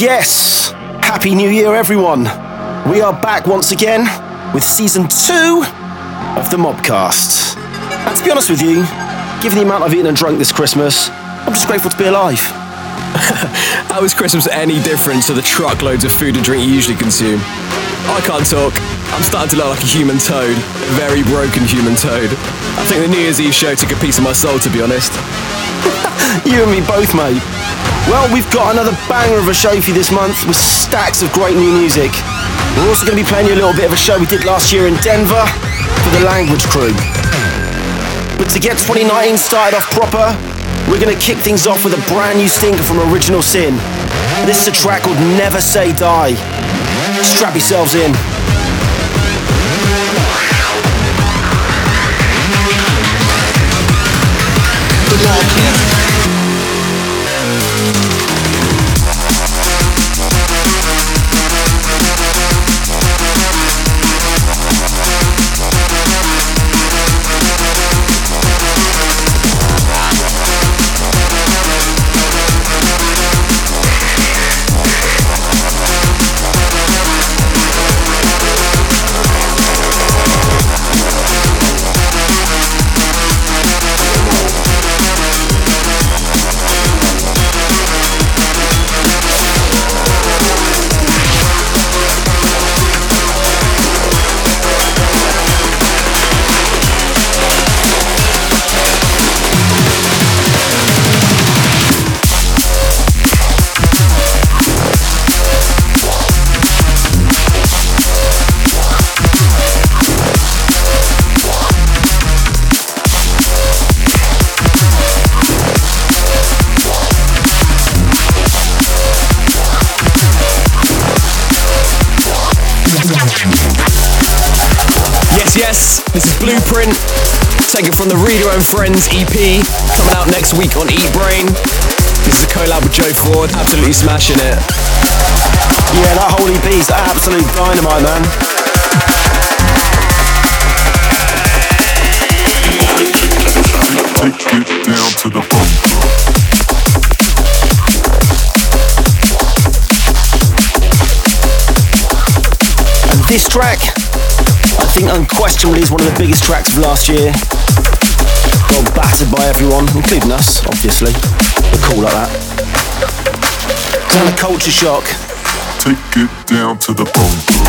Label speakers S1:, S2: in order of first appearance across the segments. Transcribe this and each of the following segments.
S1: yes. Happy New Year, everyone. We are back once again with season two of the Mobcast. And to be honest with you, given the amount I've eaten and drunk this Christmas, I'm just grateful to be alive.
S2: How is Christmas any different to the truckloads of food and drink you usually consume? I can't talk. I'm starting to look like a human toad. A very broken human toad. I think the New Year's Eve show took a piece of my soul, to be honest.
S1: you and me both, mate. Well, we've got another banger of a show for you this month with stacks of great new music. We're also going to be playing you a little bit of a show we did last year in Denver for the Language Crew. But to get 2019 started off proper, we're going to kick things off with a brand new stinker from Original Sin. This is a track called Never Say Die. Strap yourselves in.
S2: And Friends EP, coming out next week on Eatbrain. This is a collab with Joe Ford, absolutely smashing it.
S1: Yeah, that whole EP is absolute dynamite, man.
S3: Take it down to the
S1: And this track I think unquestionably is one of the biggest tracks of last year. Got battered by everyone, including us, obviously. We're cool like that. Kind of culture shock.
S3: Take it down to the bone.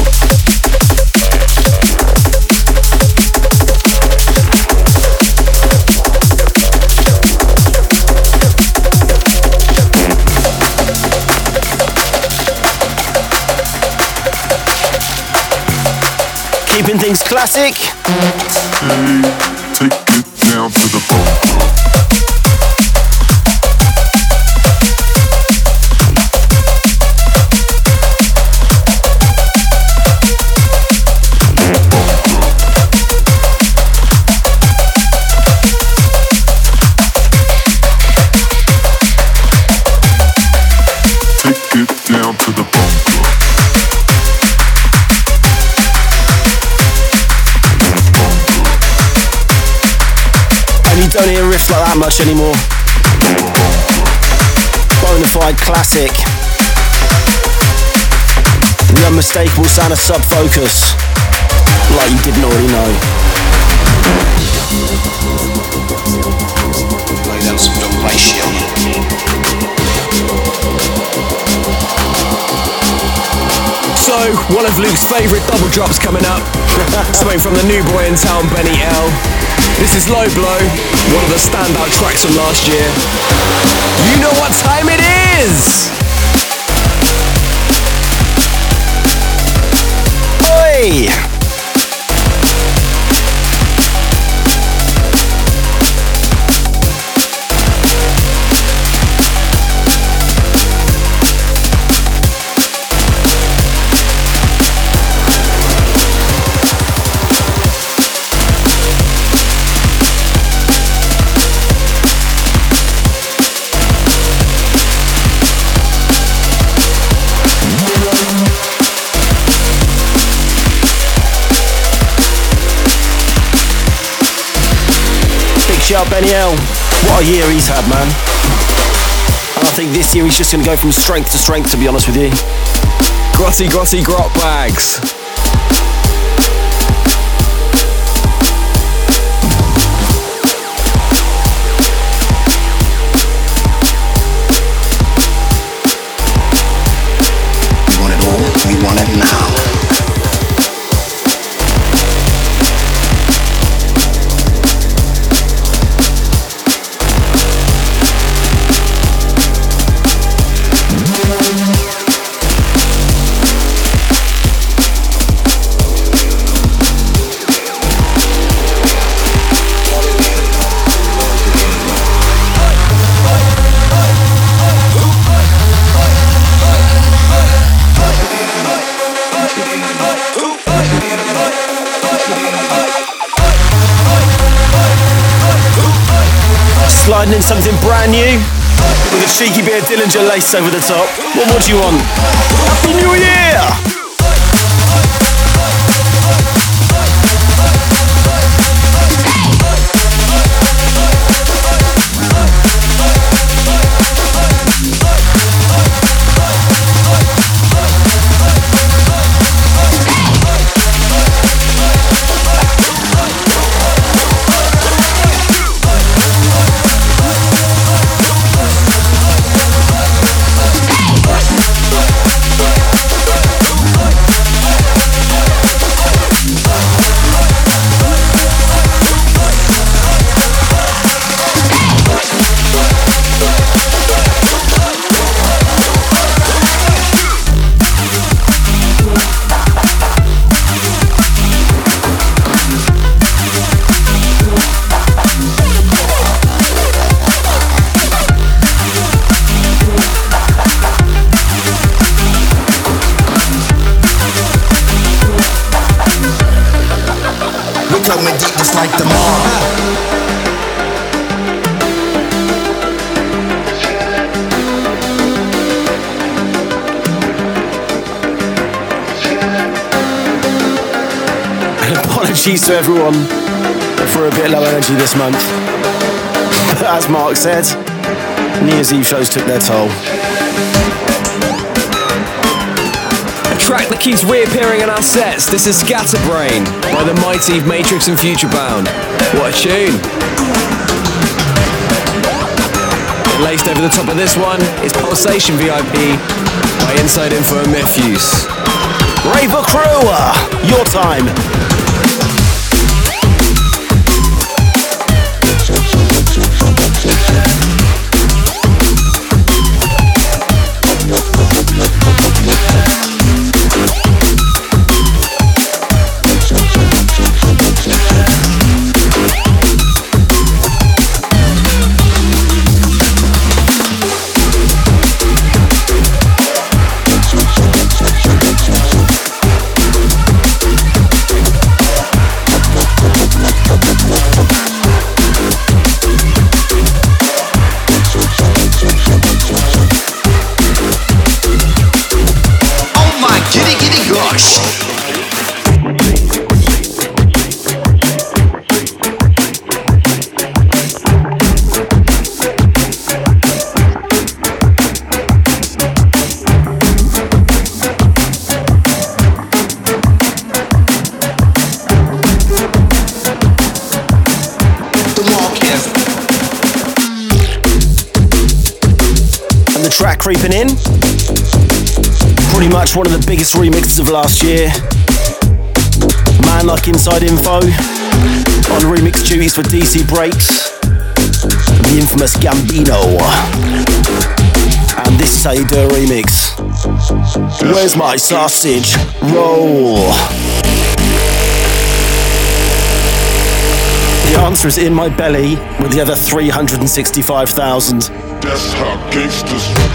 S1: keeping things classic.
S3: Hey,
S1: that much anymore. Bonafide classic. The unmistakable sound of Sub Focus. Like you didn't already know.
S4: Lay down some drum
S2: So, one of Luke's favourite double drops coming up. Something from the new boy in town, Benny L. This is Low Blow, one of the standout tracks from last year. You know what time it is!
S1: Oi! Shout Benny L. What a year he's had, man. And I think this year he's just going to go from strength to strength, to be honest with you.
S2: Grotty grotty grot bags.
S1: Cheeky bit of Dillinja lace over the top. What more do you want? Happy New Year! To everyone for a bit low energy this month. But as Mark said, New Year's Eve shows took their toll.
S2: A track that keeps reappearing in our sets. This is Scatterbrain by the mighty Matrix and Futurebound. What a tune! Laced over the top of this one is Pulsation VIP by Inside Info and.
S1: Raver Crew, your time. much one of the biggest remixes of last year. Man Like Inside Info on remix duties for DC Breaks, the infamous Gambino. And this is how you do a remix. Where's my sausage roll? The answer is in my belly with the other 365,000.
S3: That's how gangsters.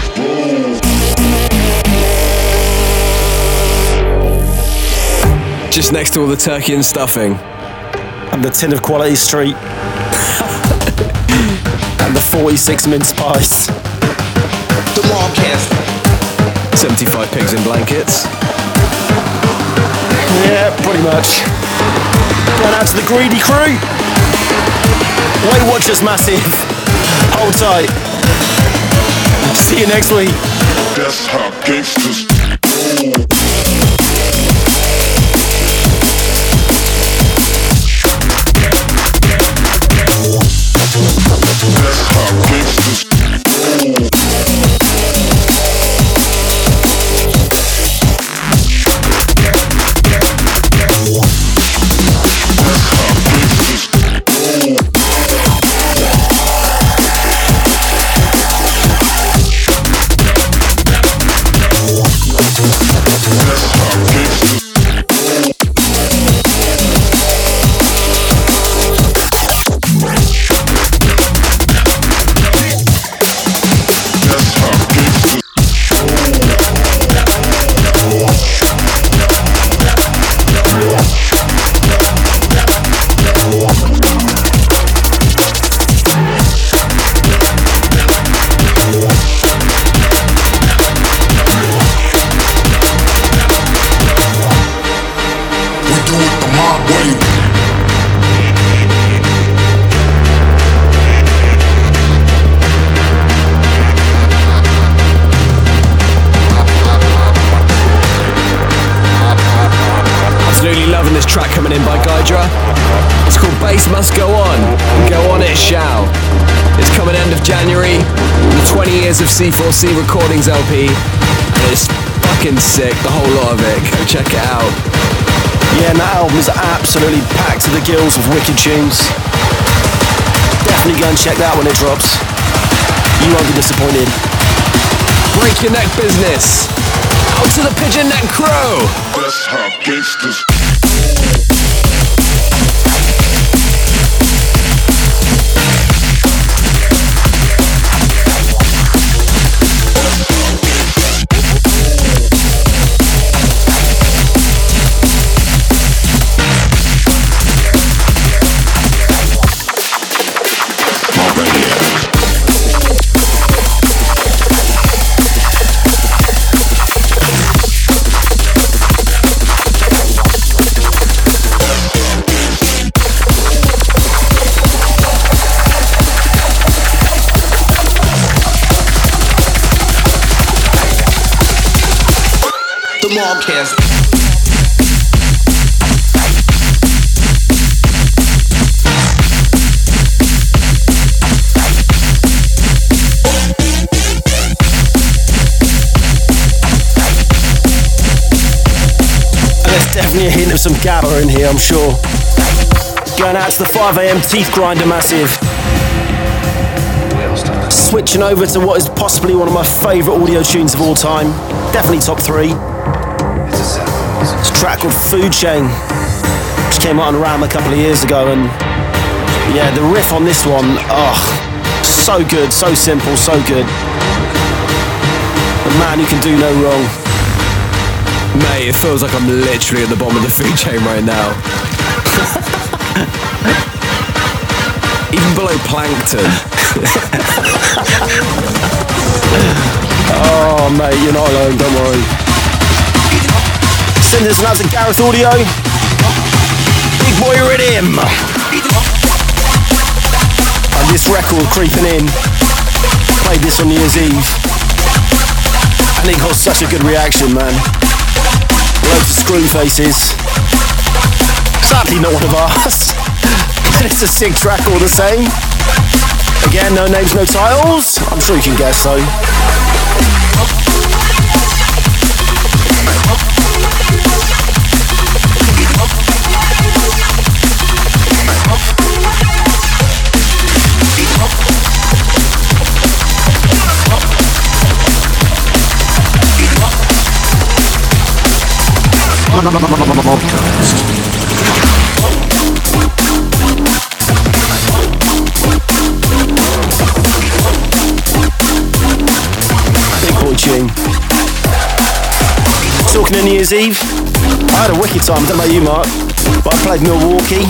S2: Just next to all the turkey and stuffing.
S1: And the tin of Quality Street. and the 46 mince pies.
S4: The Mobcast.
S2: 75 pigs in blankets.
S1: Yeah, pretty much. Going out to the greedy crew. Weight Watchers Massive. Hold tight. See you next week.
S3: That's how gangsters
S2: C4C recordings LP. And it's fucking sick, the whole lot of it. Go check it out.
S1: Yeah, and that album is absolutely packed to the gills with wicked tunes. Definitely go and check that when it drops. You won't be disappointed.
S2: Break your neck business. Out to the pigeon neck crow.
S3: That's how gangsters
S1: There's definitely a hint of some gabba in here, I'm sure. Going out to the 5am Teeth Grinder Massive. Switching over to what is possibly one of my favourite audio tunes of all time. Definitely top three. It's a track called Food Chain, which came out on RAM a couple of years ago. And yeah, the riff on this one, oh, so good, so simple, so good. The man who can do no wrong.
S2: Mate, it feels like I'm literally at the bottom of the food chain right now. Even below plankton.
S1: Oh, mate, you're not alone, don't worry. Send this one out to Gareth Audio. Big boy Iridium. And this record creeping in. Played this on New Year's Eve. And it got such a good reaction, man. Loads of screw faces. Sadly, not one of ours. but it's a sick track all the same. Again, no names, no titles. I'm sure you can guess though. Tune. Talking to New Year's Eve, I had a wicked time, I don't know about you, Mark, but I played Milwaukee.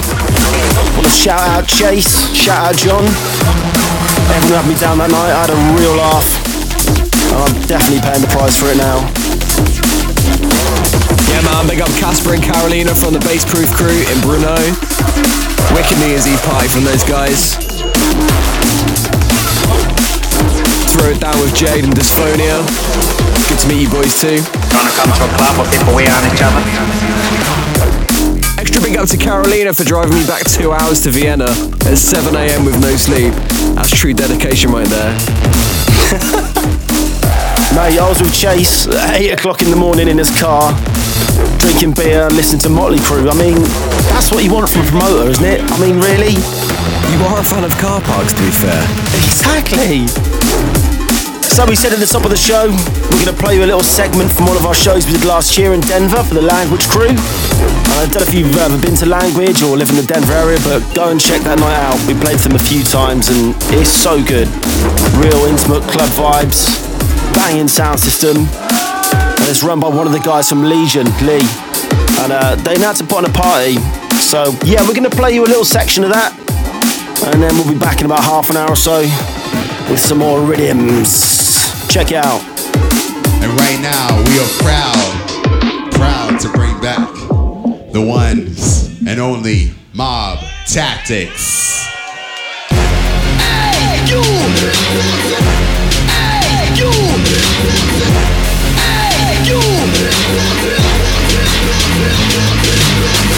S1: Want to shout out Chase, shout out John. Everyone had me down that night, I had a real laugh. And I'm definitely paying the price for it now.
S2: Yeah, man, big up Casper and Carolina from the Bass Proof crew in Brno. Wicked New Year's Eve party from those guys. Throw it down with Jade and Dysphonia. Good to meet you boys too.
S5: Gonna come to a club where people on each other.
S2: Extra big up to Carolina for driving me back two hours to Vienna at 7am with no sleep. That's true dedication right there.
S1: Mate, I was with Chase at 8 o'clock in the morning in his car, drinking beer, listening to Motley Crue. I mean, that's what you want from a promoter, isn't it? I mean, really?
S2: You are a fan of car parks, to be fair.
S1: Exactly. So we said at the top of the show, we're going to play you a little segment from one of our shows we did last year in Denver for the Language Crew. I don't know if you've ever been to Language or live in the Denver area, but go and check that night out. We played them a few times and it's so good. Real intimate club vibes, banging sound system, and it's run by one of the guys from Legion, Lee. And uh, they now to put on a party. So yeah, we're going to play you a little section of that, and then we'll be back in about half an hour or so with some more rhythms. Check it out.
S6: And right now, we are proud, proud to bring back the ones and only Mob Tactics.
S7: Where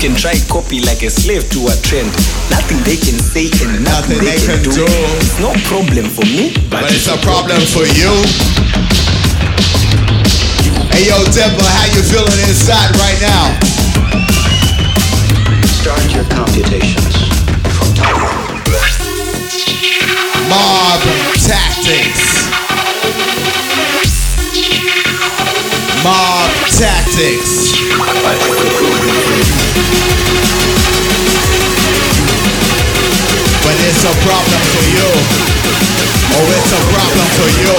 S8: can try copy like a slave to a trend. Nothing they can say and nothing, nothing they, they, can,
S6: can
S8: do.
S6: do.
S8: It's no problem for me, but,
S6: but it's, it's, a problem, for you. Hey yo, Devil, how you feeling inside right now?
S5: Start your computations from top.
S6: Mob tactics. Mob tactics. But it's a problem for you. Oh, it's a problem for you.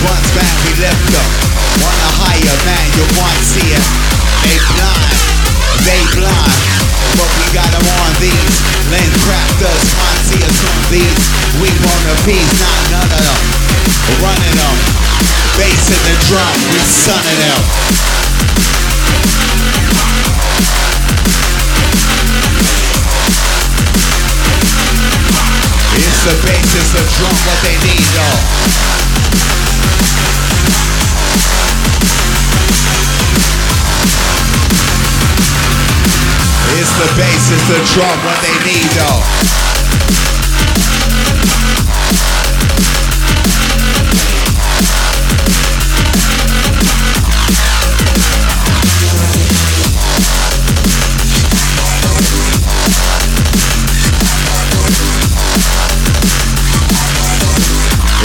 S6: 'Em on these ones, man, we lift them. Want a higher man, you want to see it. They blind, they blind. But we got 'em on these. Lens crafters, want see us on these. We want a piece, not none of them. Running them. Bass in the drum, we sunning them. It's the bass, it's the drum, what they need, though. It's the bass, it's the drum, what they need, though.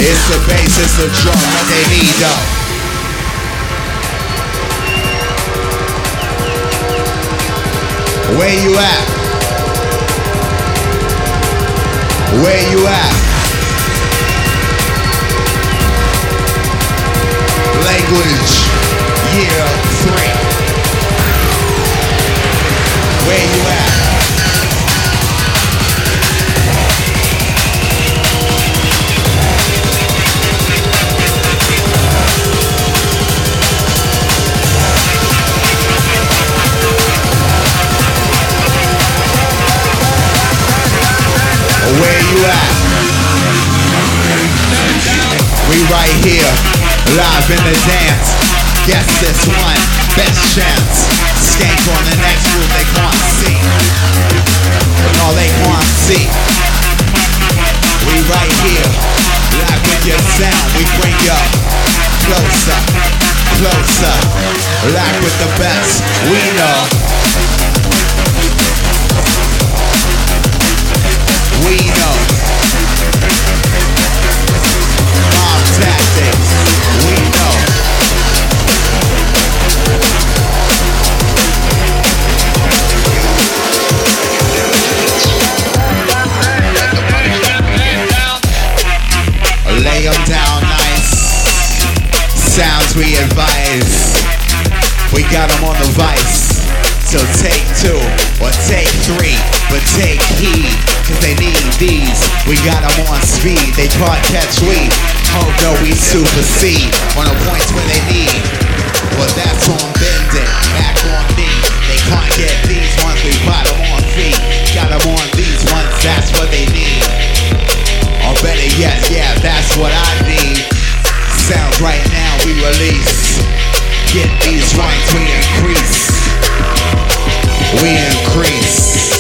S6: It's the bass, it's the drum, what they need, though. Where you at? Where you at? Language, year three. Where you at? We right here, live in the dance. Guess this one, best chance. Skank on the next move they can't see. All they can't see. We right here, live with your sound. We bring you closer, closer. Live with the best. We know. We know. We got 'em on speed, they can't catch we. Oh no, we supersede on the points where they need. Well, that's on bending, back on me. They can't get these ones, we got 'em on feet. Got 'em on these ones, that's what they need. Or better yet, yeah, that's what I need. Sounds right now we release. Get these rights, we increase. We increase.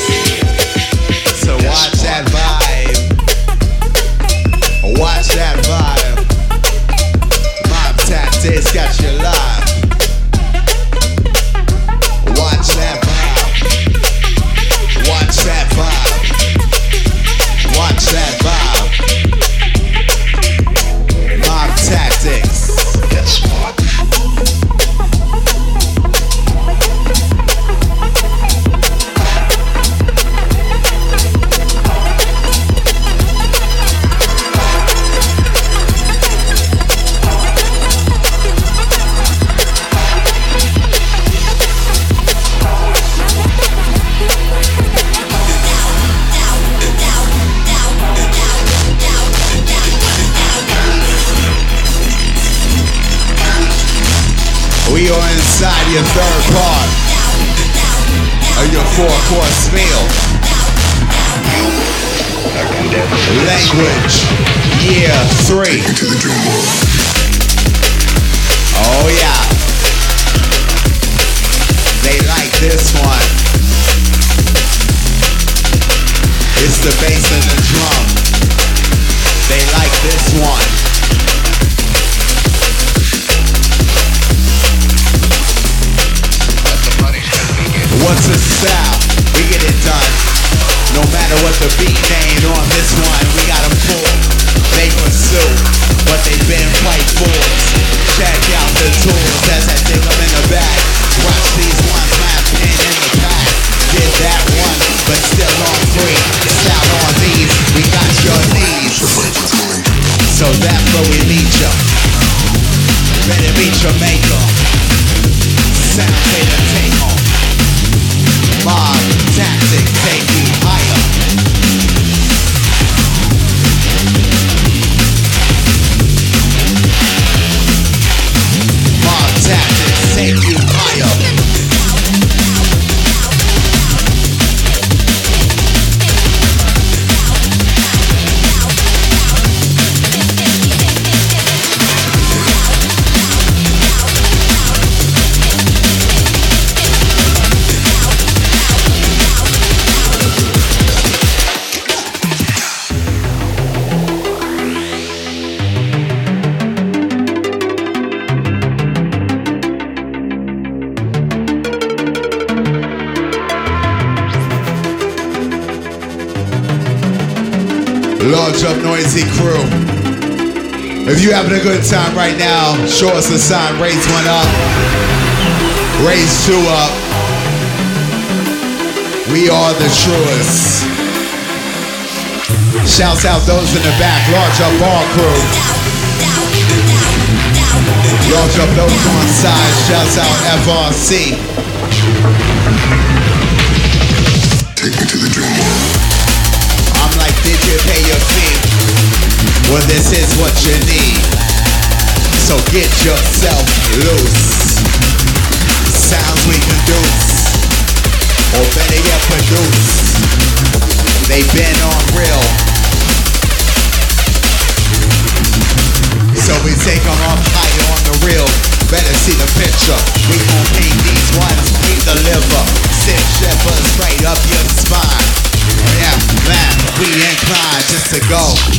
S6: Your third part of your four course meal. Language, year three.
S3: To the dream world.
S6: Oh yeah. They like this one. It's the bass and the drum. They like this one. Right now, show us a sign. Raise one up. Raise two up. We are the truest. Shouts out those in the back. Large up all crew. Large up those on side. Shouts out FRC.
S3: Take me to the dream world.
S6: I'm like, did you pay your fee? Well, this is what you need. So get yourself loose. Sounds we conduce, or better yet produce. They've been on real.
S7: So we take them up
S6: higher on the real. Better see the picture. We gon' paint these ones, we deliver. Sit shepherds right up your spine. Yeah, man, we inclined just to go.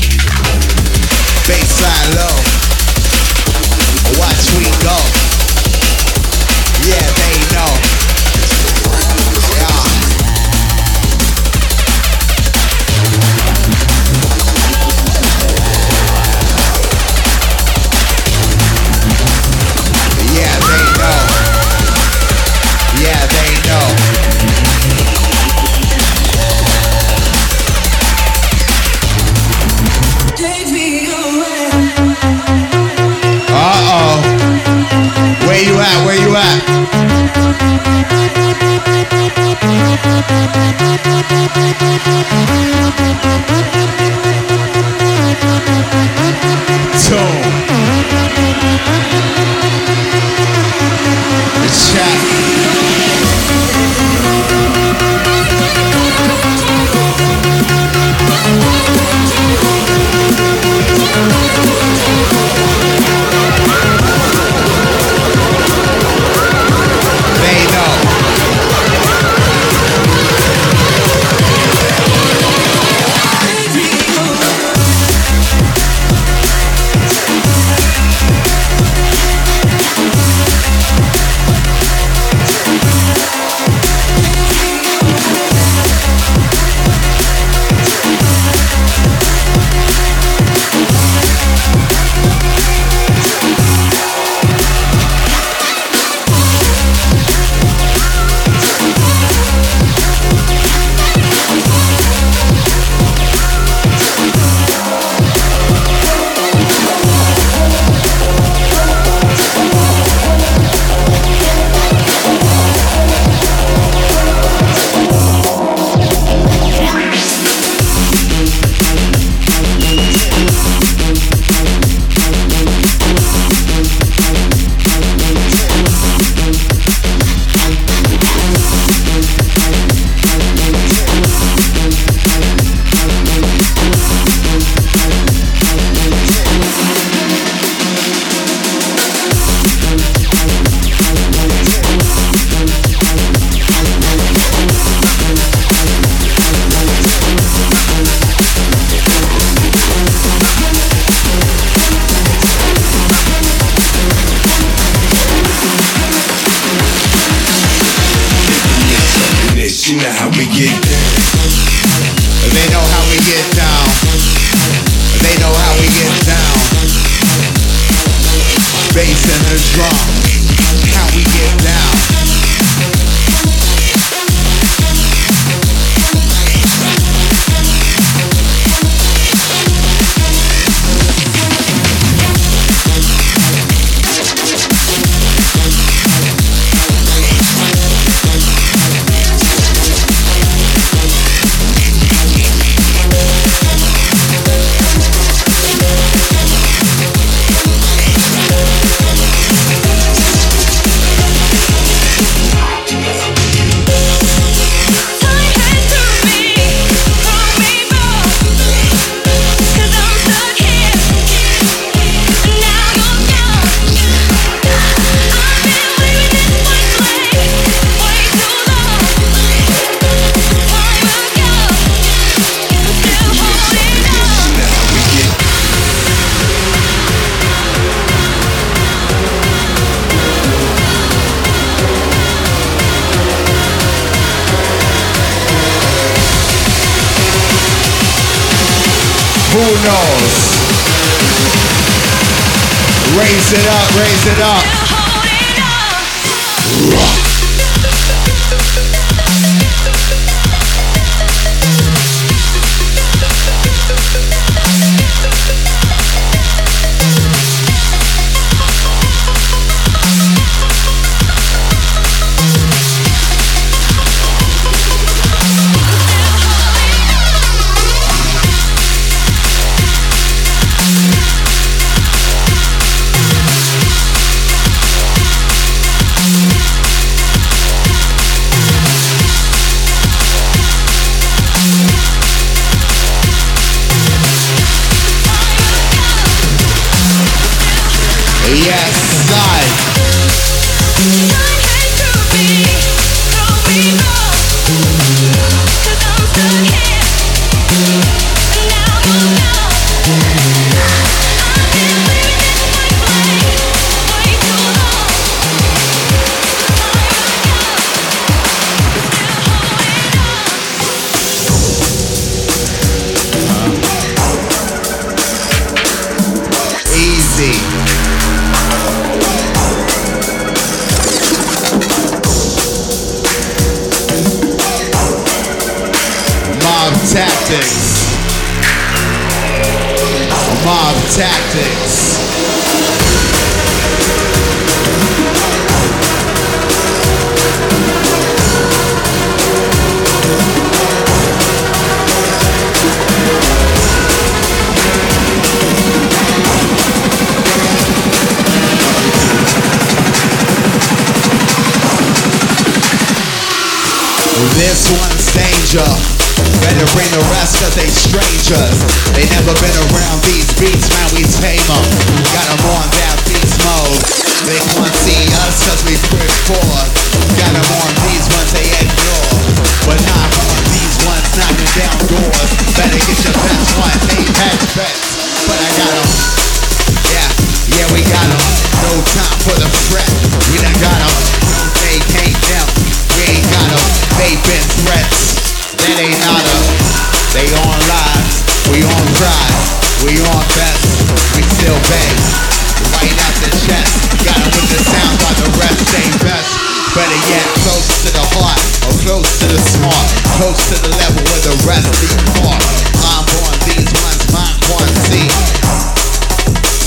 S6: close to the level where the rest be caught. I'm on these ones, my quantity.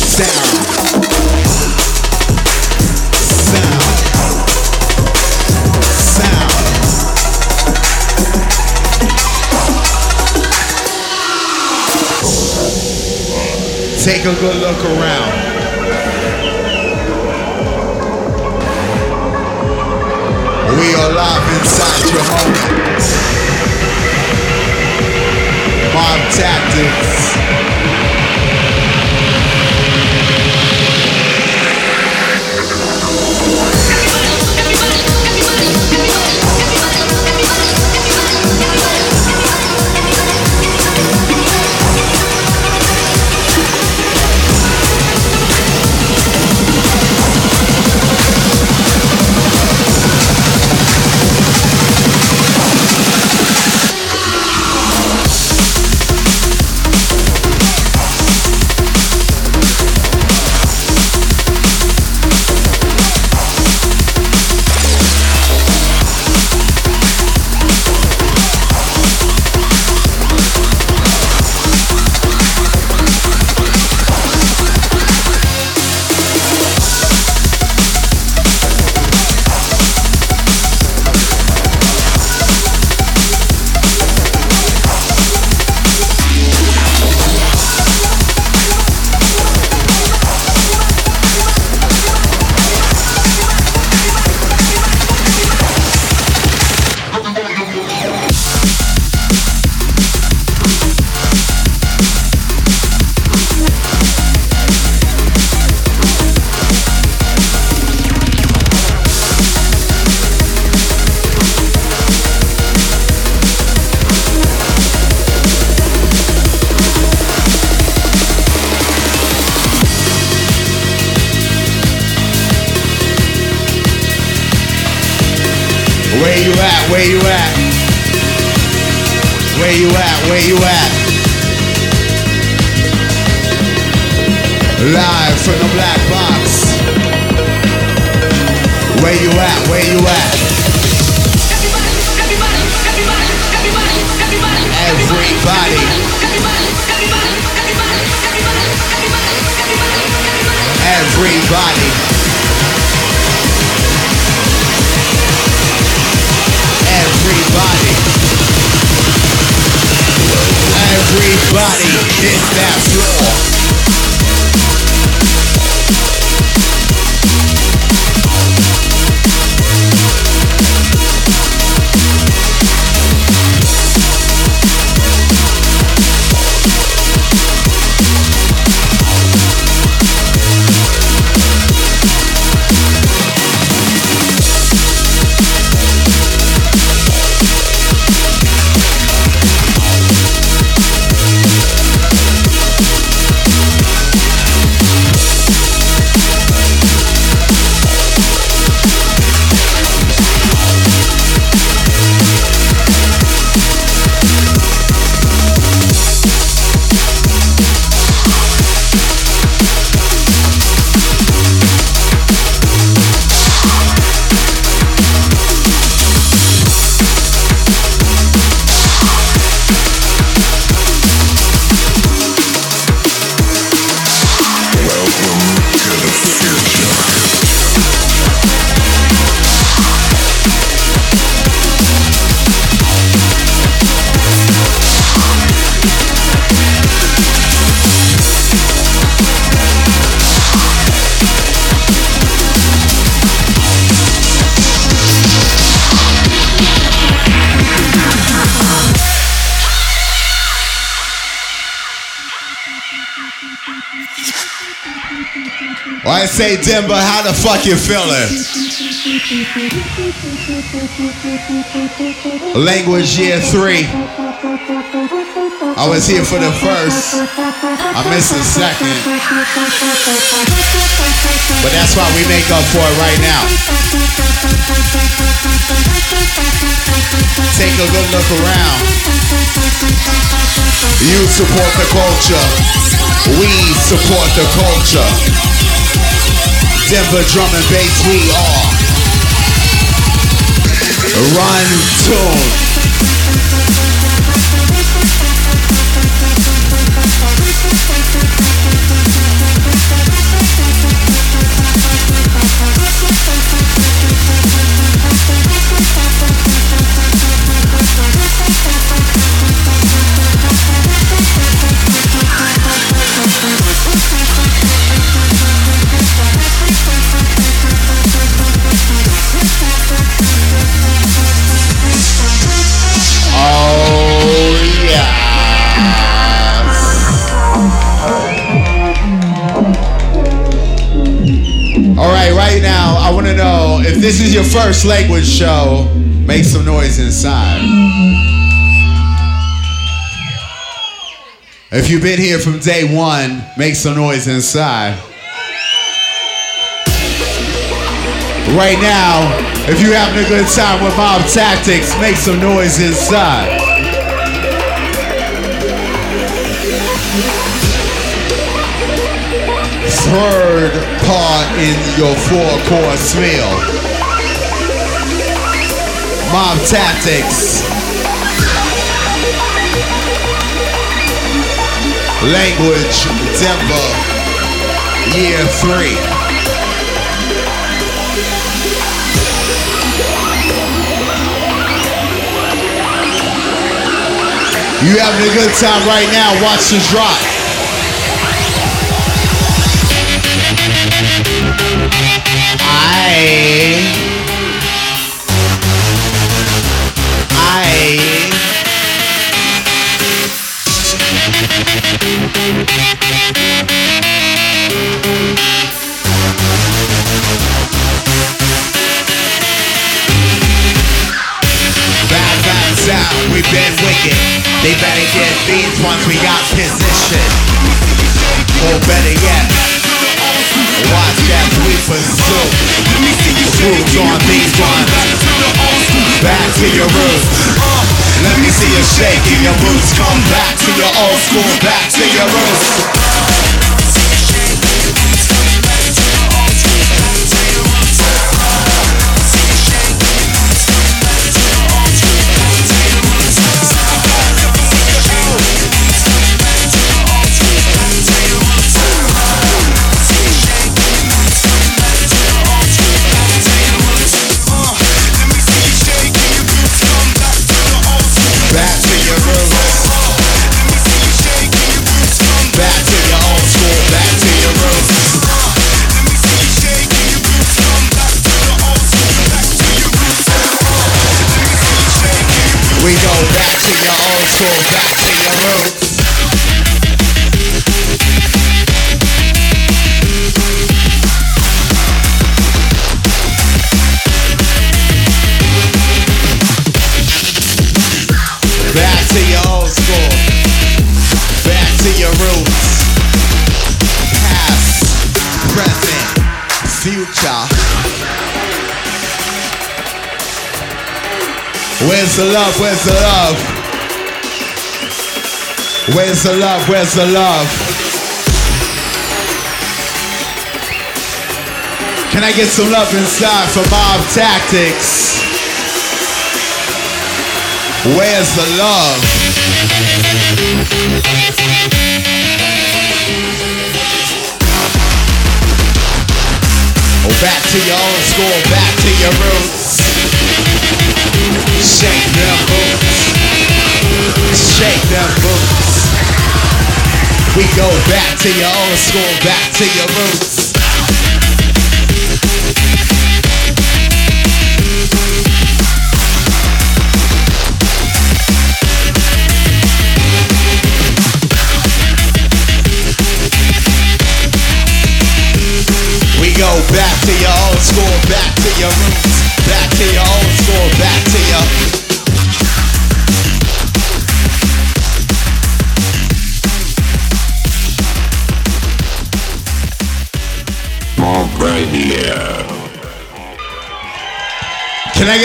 S6: Sound. Sound. Sound. Take a good look around. We are live inside your home tactics. where you at. Live from the black box. Where you at? Where you at? Everybody, everybody, everybody, everybody, everybody, everybody, everybody, everybody, everybody, everybody. Everybody hit that floor. Denver, how the fuck you feeling? Language year three. I was here for the first. I missed the second. But that's why we make up for it right now. Take a good look around. You support the culture. We support the culture. Denver drum and bass, we are. Run tune. Know if this is your first language show, make some noise inside. If you've been here from day one, make some noise inside. Right now, if you're having a good time with Mob Tactics, make some noise inside. Third part in your four course meal. Mob Tactics. Language Denver, year three. You having a good time right now? Watch this drop. They better get these once we got position. Or better yet, watch as we pursue. Moves on these ones. Back to your roots. Let me see you shaking your boots. Come back to your old school, back to your roots. To your old school. Back to your roots. Back to your old school. Back to your roots. Past, present, future. Where's the love? Where's the love? Where's the love? Where's the love? Can I get some love inside for Mob Tactics? Where's the love? Oh, back to your old school, back to your roots. Shake them boots. Shake them boots. We go back to your old school, back to your roots. We go back to your old school, back to your roots, back to your old school, back to your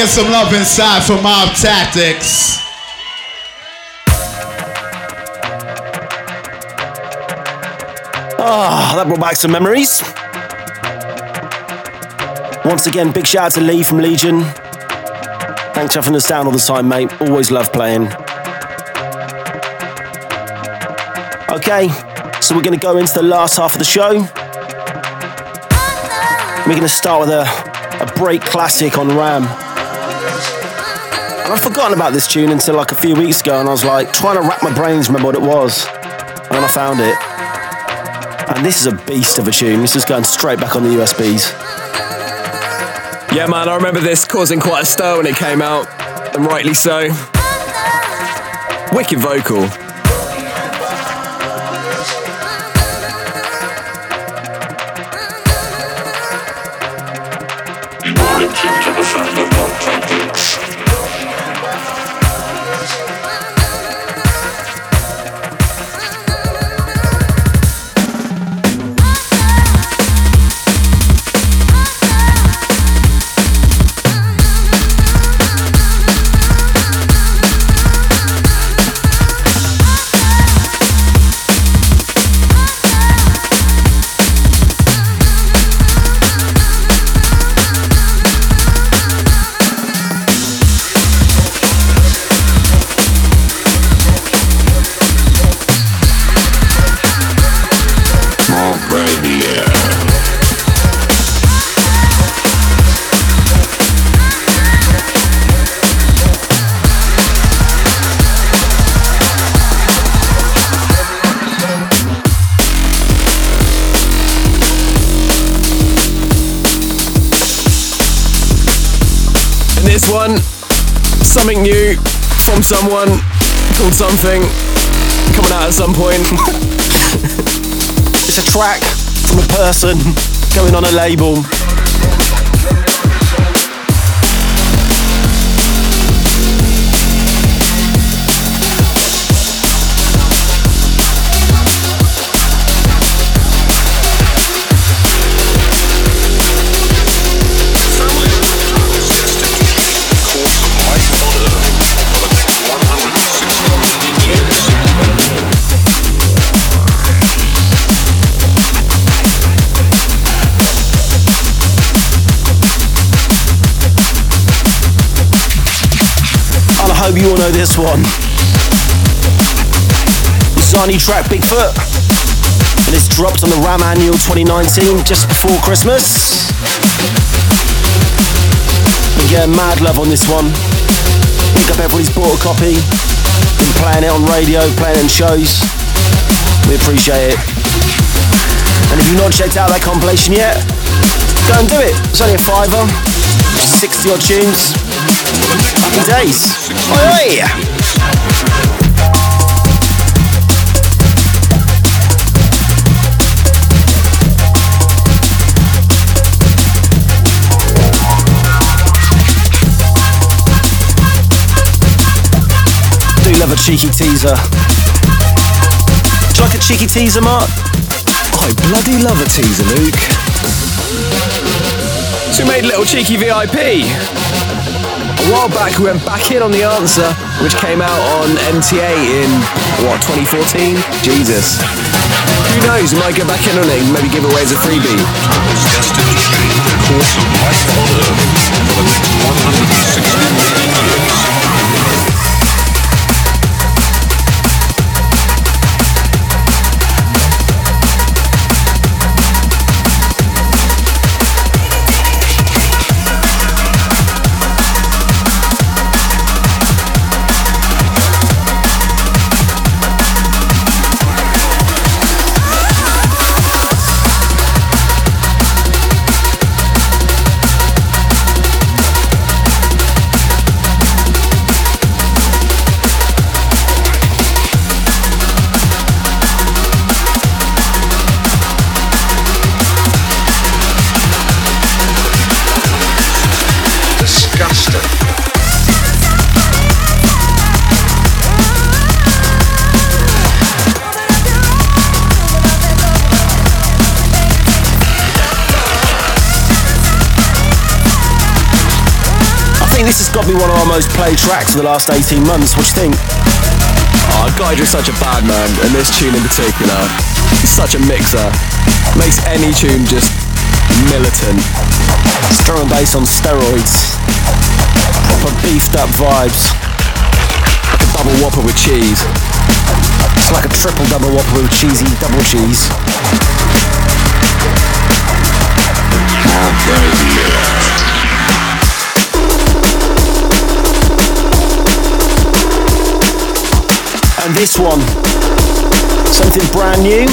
S6: get some love inside for Mob Tactics?
S1: Ah, that brought back some memories. Once again, big shout out to Lee from Legion. Thanks for having us down all the time, mate. Always love playing. Okay, so we're going to go into the last half of the show. We're going to start with a, a break classic on Ram. And I'd forgotten about this tune until like a few weeks ago, and I was like trying to wrap my brains remember what it was. And then I found it. And this is a beast of a tune. This is going straight back on the USBs.
S2: Yeah, man, I remember this causing quite a stir when it came out, and rightly so. Wicked vocal. One, something new from someone called something coming out at some point.
S1: It's a track from a person going on a label. Hope you all know this one. New track, Bigfoot. And it's dropped on the Ram Annual 2019 just before Christmas. Been getting mad love on this one. Pick up everybody's bought a copy. Been playing it on radio, playing in shows. We appreciate it. And if you've not checked out that compilation yet, go and do it. It's only a fiver. 60 odd tunes. Happy days. Do love a cheeky teaser. Do you like a cheeky teaser, Mark?
S2: I bloody love a teaser, Luke. So made little cheeky VIP. A while back, we went back in on The Answer, which came out on MTA in, what, 2014? Jesus. Who knows, we might go back in on it maybe give away as a freebie.
S3: The course of for the next 160
S1: got be one of our most played tracks of the last 18 months. What do you think?
S2: Oh, Geiger is such a bad man, and this tune in particular, is such a mixer. Makes any tune just militant.
S1: It's drum and bass on steroids. Proper beefed up vibes.
S2: Like a double whopper with cheese.
S1: It's like a triple double whopper with cheesy double cheese. And this one, something brand new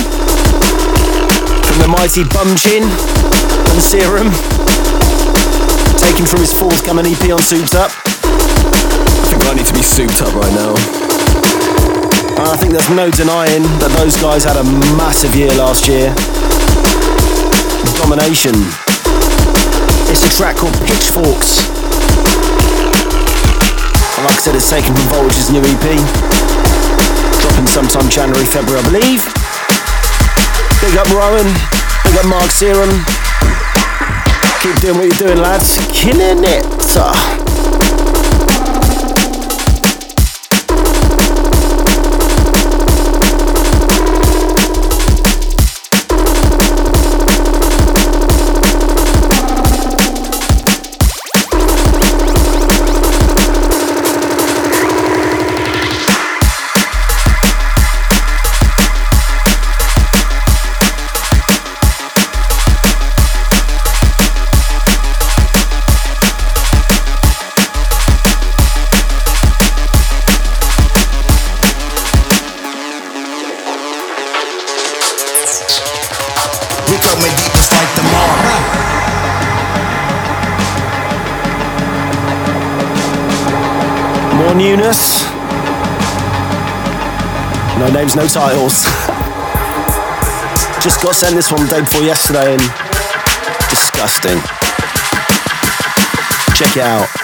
S1: from the mighty Bumchin and Serum, taken from his forthcoming EP on Souped Up.
S2: I think I need to be souped up right now.
S1: And I think there's no denying that those guys had a massive year last year. Domination. It's a track called Pitchforks. And like I said, it's taken from Voltage's new EP. Sometime January, February, I believe. Big up Rowan. Big up Mark Serum. Keep doing what you're doing, lads. Killing it. Names, no titles. Just got sent this one the day before yesterday and disgusting. Check it out.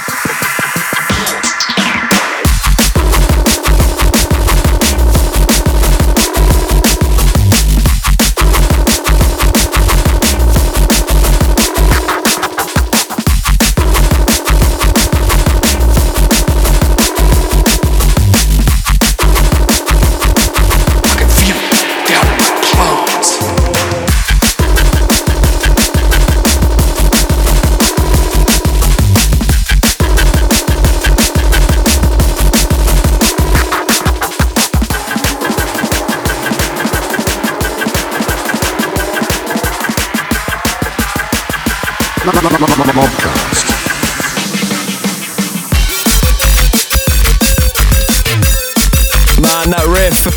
S2: Man, that riff.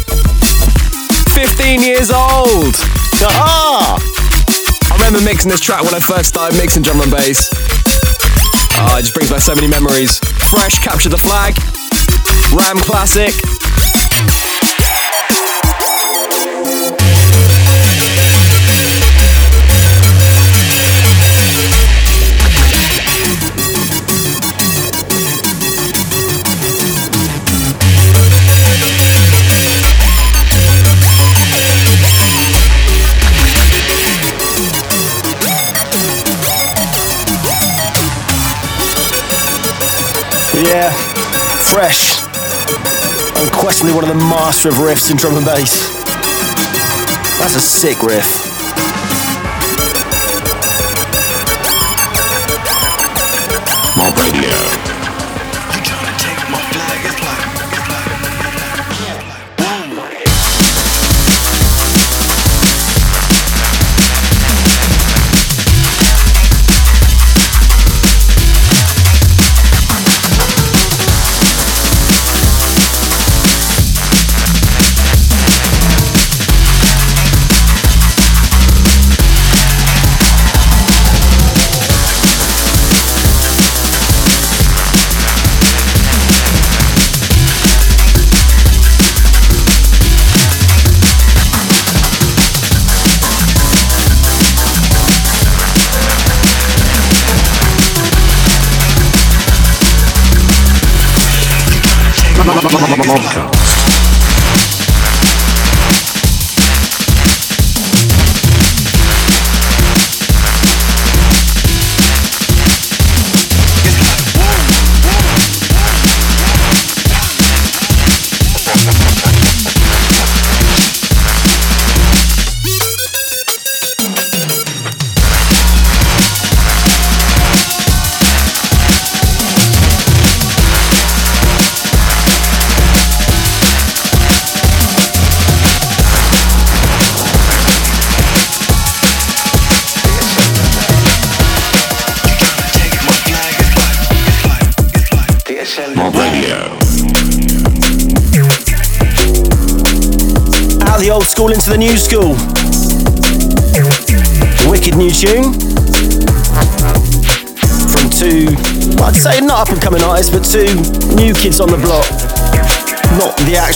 S2: 15 years old!
S1: Aha!
S2: I remember mixing this track when I first started mixing drum and bass. Oh, it just brings back so many memories. Fresh, Capture the Flag, Ram Classic.
S1: Fresh. Unquestionably one of the master of riffs in drum and bass. That's a sick riff.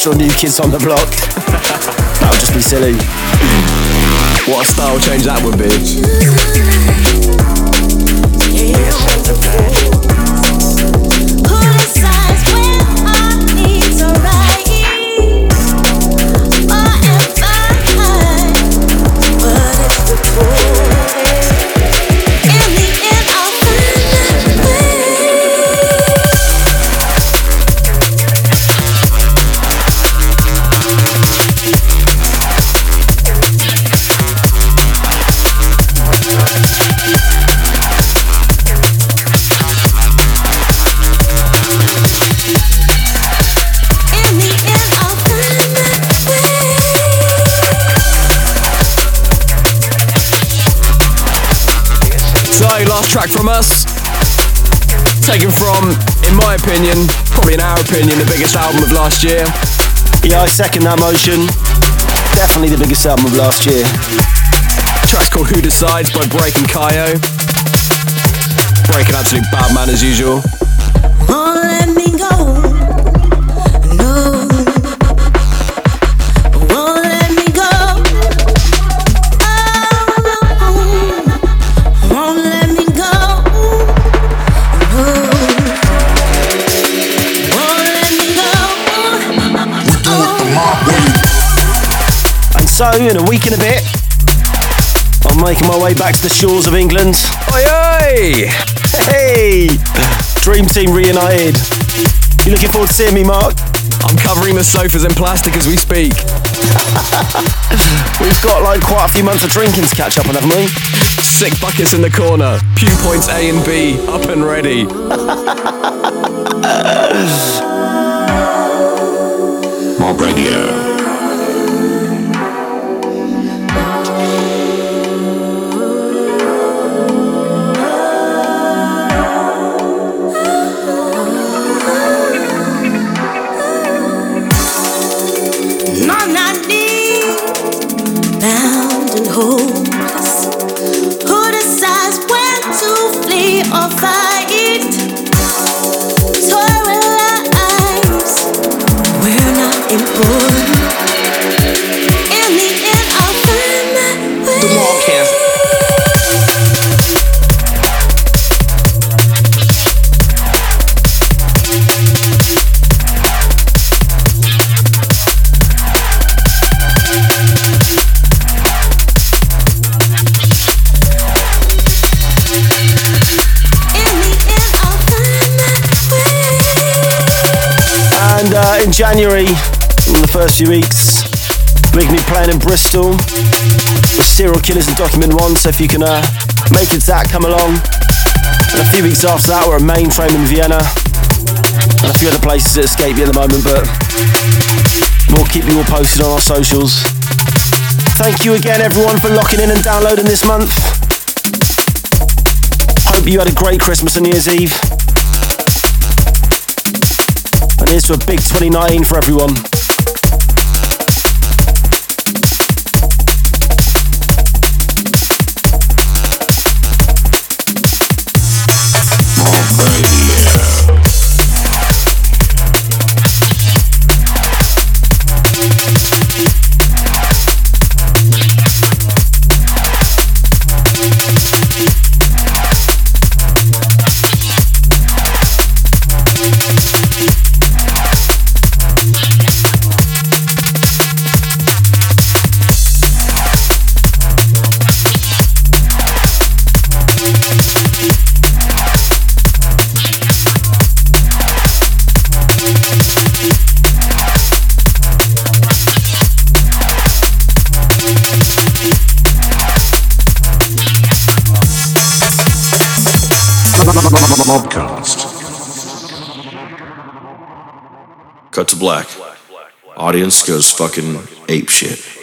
S1: Not new kids on the block. that would just be silly.
S2: What a style change that would be. Track from us. Taken from, in my opinion, probably in our opinion, the biggest album of last year.
S1: Yeah, I second that motion. Definitely the biggest album of last year.
S2: Track's called Who Decides by Break and Kayo. Break an absolute bad man as usual.
S7: Won't
S1: so, in a week and a bit, I'm making my way back to the shores of England.
S2: Oi, oi!
S1: Hey! Dream Team reunited. You looking forward to seeing me, Mark?
S2: I'm covering the sofas in plastic as we speak.
S1: We've got like quite a few months of drinking to catch up on, haven't we?
S2: Sick buckets in the corner. Pew points A and B, up and ready.
S3: Mob Radio.
S7: Flee or
S1: January, in the first few weeks, We big new playing in Bristol with Serial Killaz and Document One. So if you can uh, make it to that, come along. And a few weeks after that, we're at Mainframe in Vienna. And a few other places that escape me at the moment, but we'll keep you all posted on our socials. Thank you again, everyone, for locking in and downloading this month. Hope you had a great Christmas and New Year's Eve. To a big 2019 for everyone.
S3: Mobcast. Cut to black. Audience goes fucking ape shit.